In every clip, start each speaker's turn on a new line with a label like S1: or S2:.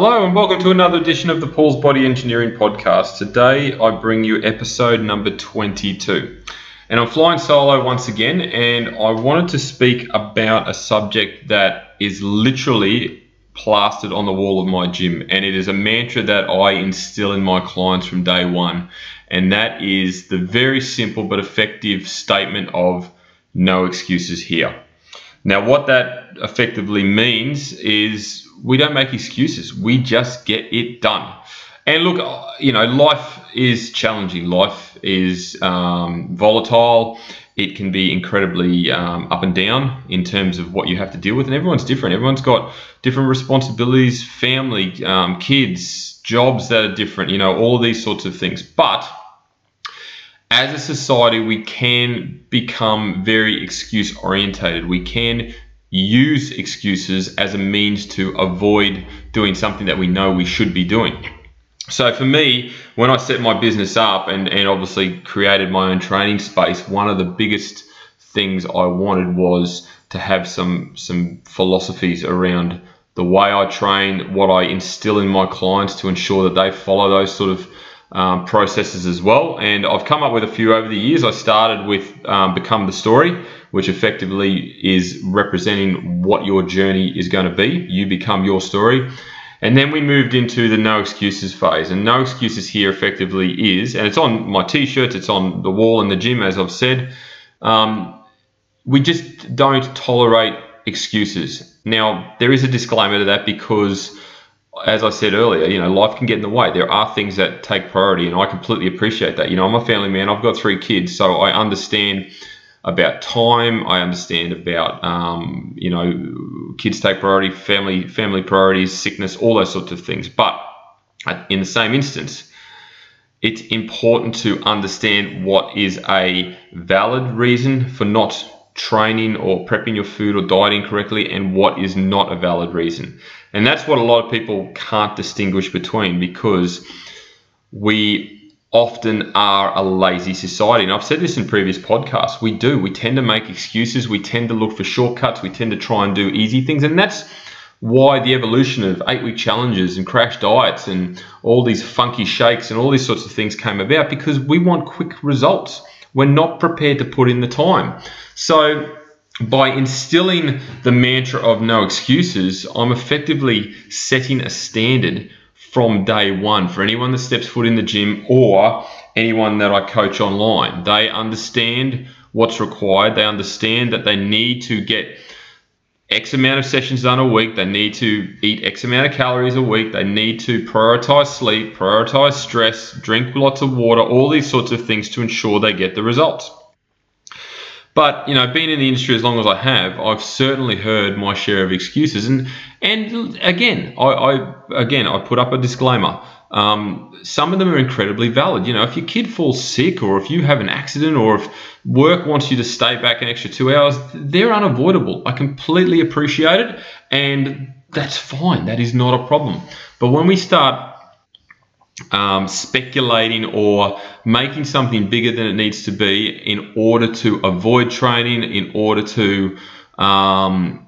S1: Hello and welcome to another edition of the Paul's Body Engineering Podcast. Today I bring you episode number 22. And I'm flying solo once again, and I wanted to speak about a subject that is literally plastered on the wall of my gym, and it is a mantra that I instill in my clients from day one, and that is the very simple but effective statement of no excuses here. Now, what that effectively means is we don't make excuses. We just get it done. And look, you know, life is challenging. Life is um, volatile. It can be incredibly um, up and down in terms of what you have to deal with. And everyone's different. Everyone's got different responsibilities, family, um, kids, jobs that are different, you know, all of these sorts of things. But as a society, we can become very excuse orientated. We can use excuses as a means to avoid doing something that we know we should be doing. So for me, when I set my business up and, and obviously created my own training space, one of the biggest things I wanted was to have some some philosophies around the way I train, what I instill in my clients to ensure that they follow those sort of um, processes as well. And I've come up with a few over the years. I started with um, Become the Story, which effectively is representing what your journey is going to be. You become your story. And then we moved into the no excuses phase. And no excuses here effectively is, and it's on my t shirts, it's on the wall in the gym, as I've said. Um, we just don't tolerate excuses. Now, there is a disclaimer to that because as I said earlier, you know, life can get in the way. There are things that take priority, and I completely appreciate that. You know, I'm a family man. I've got three kids, so I understand about time. I understand about um, you know, kids take priority, family family priorities, sickness, all those sorts of things. But in the same instance, it's important to understand what is a valid reason for not training or prepping your food or dieting correctly and what is not a valid reason. And that's what a lot of people can't distinguish between because we often are a lazy society. And I've said this in previous podcasts. We do. We tend to make excuses. We tend to look for shortcuts. We tend to try and do easy things. And that's why the evolution of eight week challenges and crash diets and all these funky shakes and all these sorts of things came about because we want quick results. We're not prepared to put in the time. So by instilling the mantra of no excuses, I'm effectively setting a standard from day one for anyone that steps foot in the gym or anyone that I coach online. They understand what's required, they understand that they need to get X amount of sessions done a week, they need to eat X amount of calories a week, they need to prioritize sleep, prioritize stress, drink lots of water, all these sorts of things to ensure they get the results. But you know, being in the industry as long as I have, I've certainly heard my share of excuses. And and again, I, I again I put up a disclaimer. Um, some of them are incredibly valid. You know, if your kid falls sick, or if you have an accident, or if work wants you to stay back an extra two hours, they're unavoidable. I completely appreciate it, and that's fine. That is not a problem. But when we start um, speculating or making something bigger than it needs to be in order to avoid training, in order to um,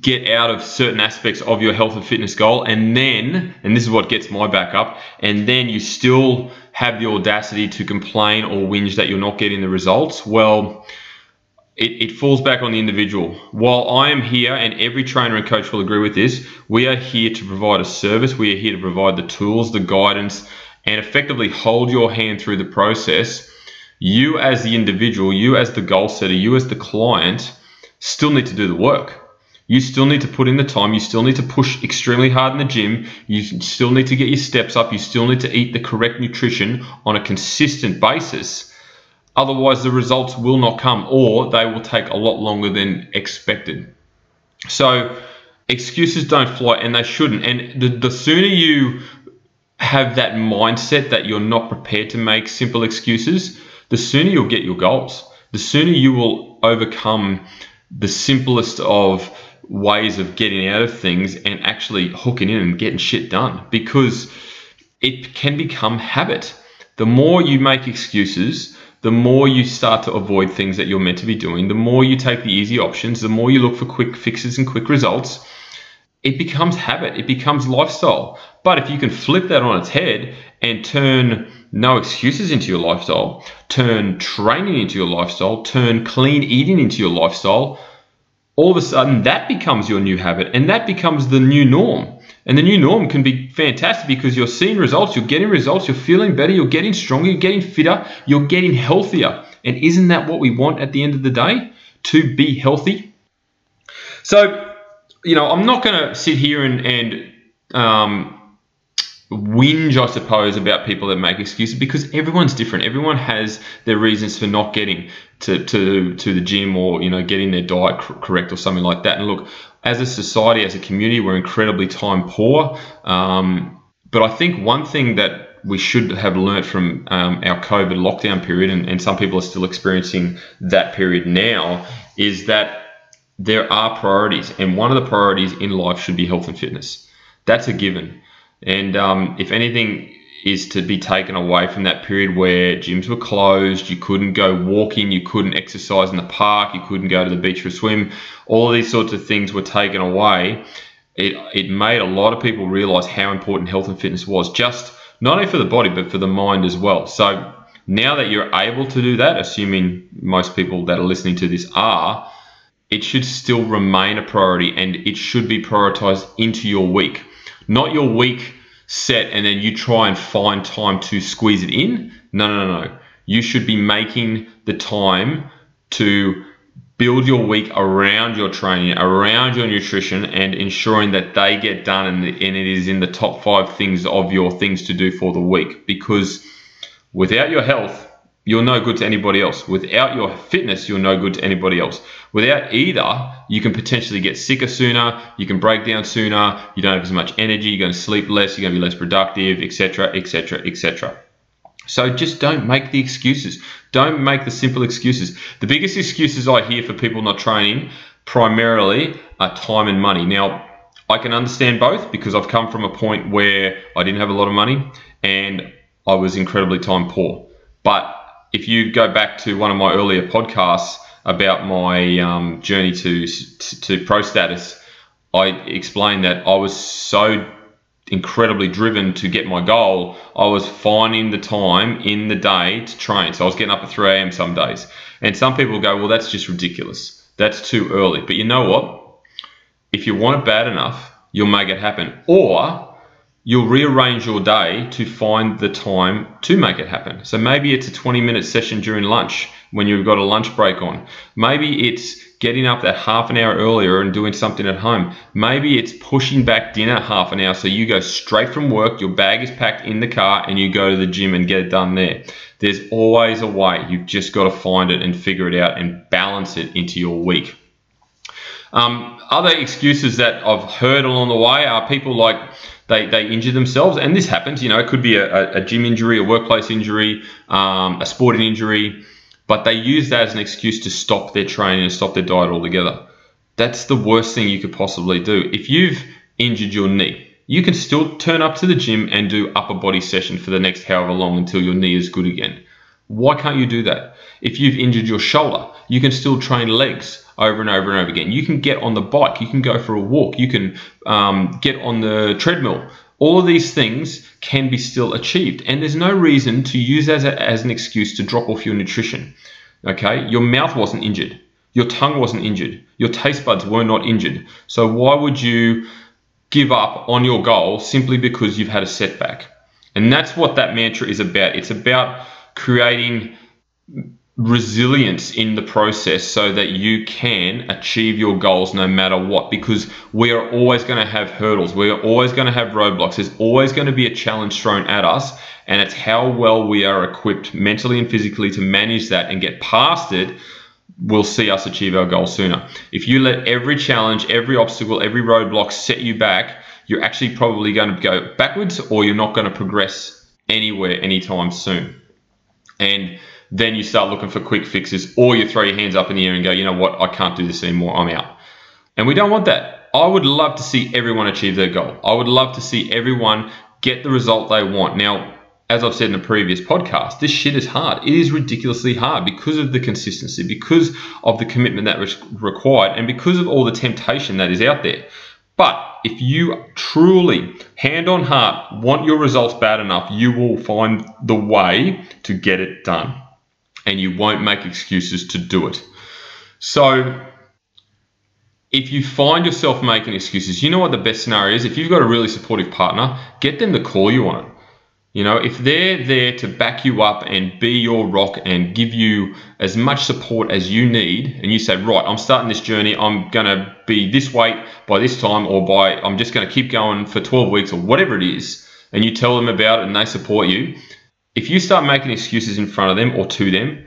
S1: get out of certain aspects of your health and fitness goal. And then, and this is what gets my back up, and then you still have the audacity to complain or whinge that you're not getting the results. Well, it, it, falls back on the individual. While I am here, and every trainer and coach will agree with this, we are here to provide a service. We are here to provide the tools, the guidance, and effectively hold your hand through the process. You, as the individual, you, as the goal setter, you, as the client, still need to do the work. You still need to put in the time. You still need to push extremely hard in the gym. You still need to get your steps up. You still need to eat the correct nutrition on a consistent basis Otherwise, the results will not come or they will take a lot longer than expected. So, excuses don't fly and they shouldn't. And the, the sooner you have that mindset that you're not prepared to make simple excuses, the sooner you'll get your goals. The sooner you will overcome the simplest of ways of getting out of things and actually hooking in and getting shit done because it can become habit. The more you make excuses, the more you start to avoid things that you're meant to be doing, the more you take the easy options, the more you look for quick fixes and quick results, it becomes habit, it becomes lifestyle. But if you can flip that on its head and turn no excuses into your lifestyle, turn training into your lifestyle, turn clean eating into your lifestyle, all of a sudden that becomes your new habit and that becomes the new norm. And the new norm can be fantastic because you're seeing results, you're getting results, you're feeling better, you're getting stronger, you're getting fitter, you're getting healthier. And isn't that what we want at the end of the day? To be healthy? So, you know, I'm not going to sit here and, and um, whinge, I suppose, about people that make excuses because everyone's different. Everyone has their reasons for not getting to, to, to the gym or, you know, getting their diet correct or something like that. And look, as a society, as a community, we're incredibly time poor. Um, but I think one thing that we should have learnt from um, our COVID lockdown period, and, and some people are still experiencing that period now, is that there are priorities, and one of the priorities in life should be health and fitness. That's a given. And um, if anything, is to be taken away from that period where gyms were closed, you couldn't go walking, you couldn't exercise in the park, you couldn't go to the beach for a swim. All these sorts of things were taken away. It, it made a lot of people realize how important health and fitness was, just not only for the body, but for the mind as well. So now that you're able to do that, assuming most people that are listening to this are, it should still remain a priority and it should be prioritized into your week. Not your week set and then you try and find time to squeeze it in. No, no, no, no. You should be making the time to build your week around your training, around your nutrition, and ensuring that they get done and, and it is in the top five things of your things to do for the week. Because without your health, you're no good to anybody else. Without your fitness, you're no good to anybody else. Without either, you can potentially get sicker sooner, you can break down sooner, you don't have as much energy, you're going to sleep less, you're going to be less productive, etc., etc., etc. So just don't make the excuses. Don't make the simple excuses. The biggest excuses I hear for people not training primarily are time and money. Now, I can understand both because I've come from a point where I didn't have a lot of money and I was incredibly time poor. But if you go back to one of my earlier podcasts about my um, journey to, to, to pro status, I explained that I was so incredibly driven to get my goal. I was finding the time in the day to train. So I was getting up at 3 a.m. some days. And some people go, well, that's just ridiculous. That's too early. But you know what? If you want it bad enough, you'll make it happen. Or you'll rearrange your day to find the time to make it happen. So maybe it's a 20 minute session during lunch when you've got a lunch break on. Maybe it's getting up that half an hour earlier and doing something at home. Maybe it's pushing back dinner half an hour so you go straight from work, your bag is packed in the car, and you go to the gym and get it done there. There's always a way. You've just got to find it and figure it out and balance it into your week. Um, other excuses that I've heard along the way are people like, they, they injure themselves. And this happens, you know, it could be a, a gym injury, a workplace injury, um, a sporting injury, but they use that as an excuse to stop their training and stop their diet altogether. That's the worst thing you could possibly do. If you've injured your knee, you can still turn up to the gym and do upper body session for the next however long until your knee is good again. Why can't you do that? If you've injured your shoulder, you can still train legs over and over and over again. You can get on the bike, you can go for a walk, you can um, get on the treadmill. All of these things can be still achieved, and there's no reason to use as, a, as an excuse to drop off your nutrition. Okay, your mouth wasn't injured, your tongue wasn't injured, your taste buds were not injured. So why would you give up on your goal simply because you've had a setback? And that's what that mantra is about. It's about creating resilience in the process so that you can achieve your goals no matter what because we are always going to have hurdles. We are always going to have roadblocks. There's always going to be a challenge thrown at us and it's how well we are equipped mentally and physically to manage that and get past it will see us achieve our goal sooner. If you let every challenge every obstacle every roadblock set you back you're actually probably going to go backwards or you're not going to progress anywhere anytime soon. And then you start looking for quick fixes, or you throw your hands up in the air and go, you know what, I can't do this anymore, I'm out. And we don't want that. I would love to see everyone achieve their goal. I would love to see everyone get the result they want. Now, as I've said in a previous podcast, this shit is hard. It is ridiculously hard because of the consistency, because of the commitment that was required, and because of all the temptation that is out there. But if you truly, hand on heart, want your results bad enough, you will find the way to get it done. And you won't make excuses to do it. So, if you find yourself making excuses, you know what the best scenario is? If you've got a really supportive partner, get them to call you on it. You know, if they're there to back you up and be your rock and give you as much support as you need, and you say, right, I'm starting this journey, I'm going to be this weight by this time, or by I'm just going to keep going for 12 weeks, or whatever it is, and you tell them about it and they support you, if you start making excuses in front of them or to them,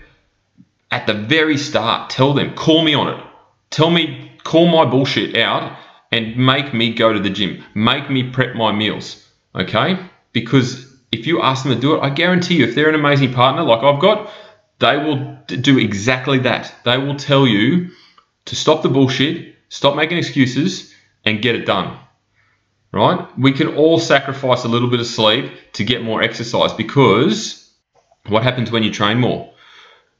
S1: at the very start, tell them, call me on it. Tell me, call my bullshit out and make me go to the gym. Make me prep my meals. Okay? Because if you ask them to do it, I guarantee you, if they're an amazing partner like I've got, they will do exactly that. They will tell you to stop the bullshit, stop making excuses, and get it done. Right? We can all sacrifice a little bit of sleep to get more exercise because what happens when you train more?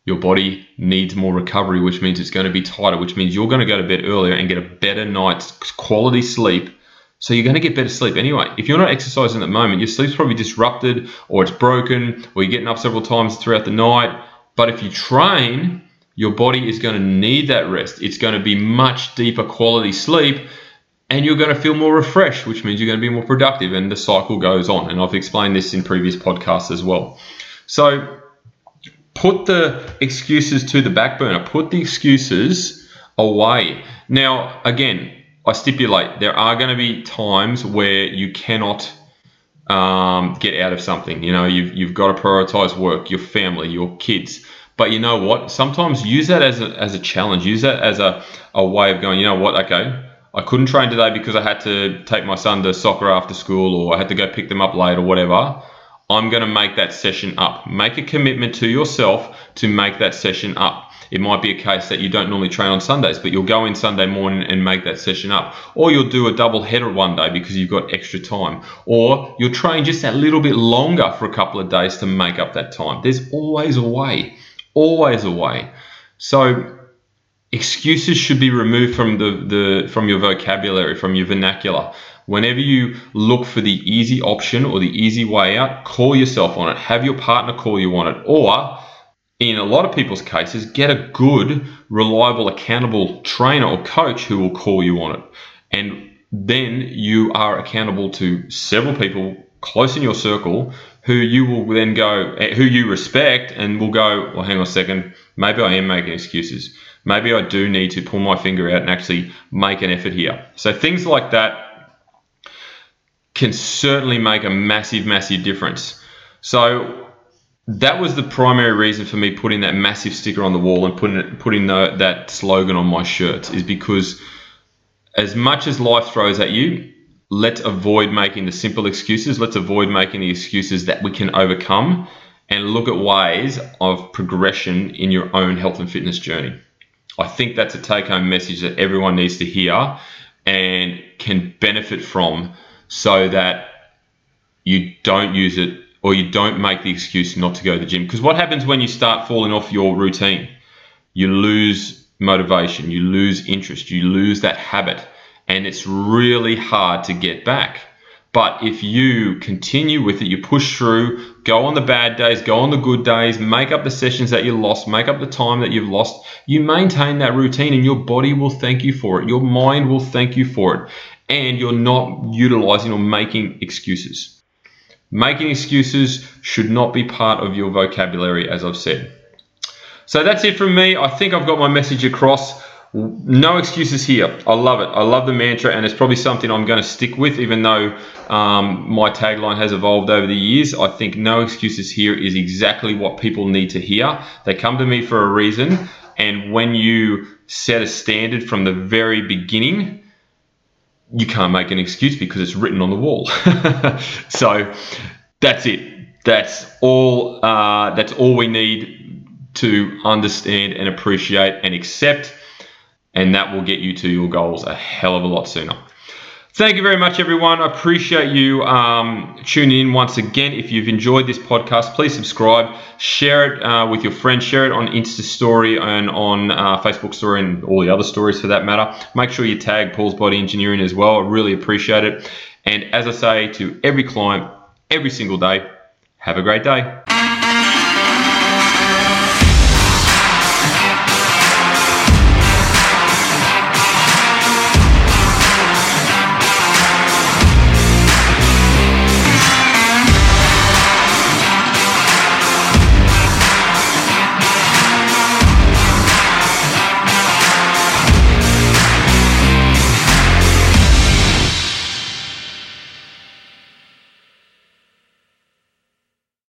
S1: Your body needs more recovery, which means it's going to be tighter, which means you're going to go to bed earlier and get a better night's quality sleep so you're going to get better sleep anyway. If you're not exercising at the moment, your sleep's probably disrupted or it's broken or you're getting up several times throughout the night. But if you train, your body is going to need that rest. It's going to be much deeper quality sleep and you're going to feel more refreshed, which means you're going to be more productive and the cycle goes on. And I've explained this in previous podcasts as well. So put the excuses to the back burner, put the excuses away. Now, again, I stipulate there are going to be times where you cannot um, get out of something. You know, you've, you've got to prioritize work, your family, your kids. But you know what? Sometimes use that as a, as a challenge. Use that as a, a way of going, you know what? Okay, I couldn't train today because I had to take my son to soccer after school or I had to go pick them up late or whatever. I'm going to make that session up. Make a commitment to yourself to make that session up. It might be a case that you don't normally train on Sundays, but you'll go in Sunday morning and make that session up. Or you'll do a double header one day because you've got extra time. Or you'll train just that little bit longer for a couple of days to make up that time. There's always a way. Always a way. So excuses should be removed from the, the from your vocabulary, from your vernacular. Whenever you look for the easy option or the easy way out, call yourself on it. Have your partner call you on it. Or in a lot of people's cases, get a good, reliable, accountable trainer or coach who will call you on it. And then you are accountable to several people close in your circle who you will then go, eh, who you respect and will go, well, hang on a second, maybe I am making excuses. Maybe I do need to pull my finger out and actually make an effort here. So things like that can certainly make a massive, massive difference. So that was the primary reason for me putting that massive sticker on the wall and putting it, putting the, that slogan on my shirt is because as much as life throws at you, let's avoid making the simple excuses. Let's avoid making the excuses that we can overcome and look at ways of progression in your own health and fitness journey. I think that's a take home message that everyone needs to hear and can benefit from so that you don't use it or you don't make the excuse not to go to the gym. Because what happens when you start falling off your routine? You lose motivation, you lose interest, you lose that habit, and it's really hard to get back. But if you continue with it, you push through, go on the bad days, go on the good days, make up the sessions that you lost, make up the time that you've lost, you maintain that routine and your body will thank you for it. Your mind will thank you for it. And you're not utilizing or making excuses. Making excuses should not be part of your vocabulary, as I've said. So that's it from me. I think I've got my message across. No excuses here. I love it. I love the mantra, and it's probably something I'm going to stick with, even though um, my tagline has evolved over the years. I think no excuses here is exactly what people need to hear. They come to me for a reason, and when you set a standard from the very beginning, you can't make an excuse because it's written on the wall. so that's it. That's all. Uh, that's all we need to understand and appreciate and accept, and that will get you to your goals a hell of a lot sooner. Thank you very much, everyone. I appreciate you um, tuning in once again. If you've enjoyed this podcast, please subscribe, share it uh, with your friends, share it on Insta Story and on uh, Facebook Story and all the other stories for that matter. Make sure you tag Paul's Body Engineering as well. I really appreciate it. And as I say to every client, every single day, have a great day.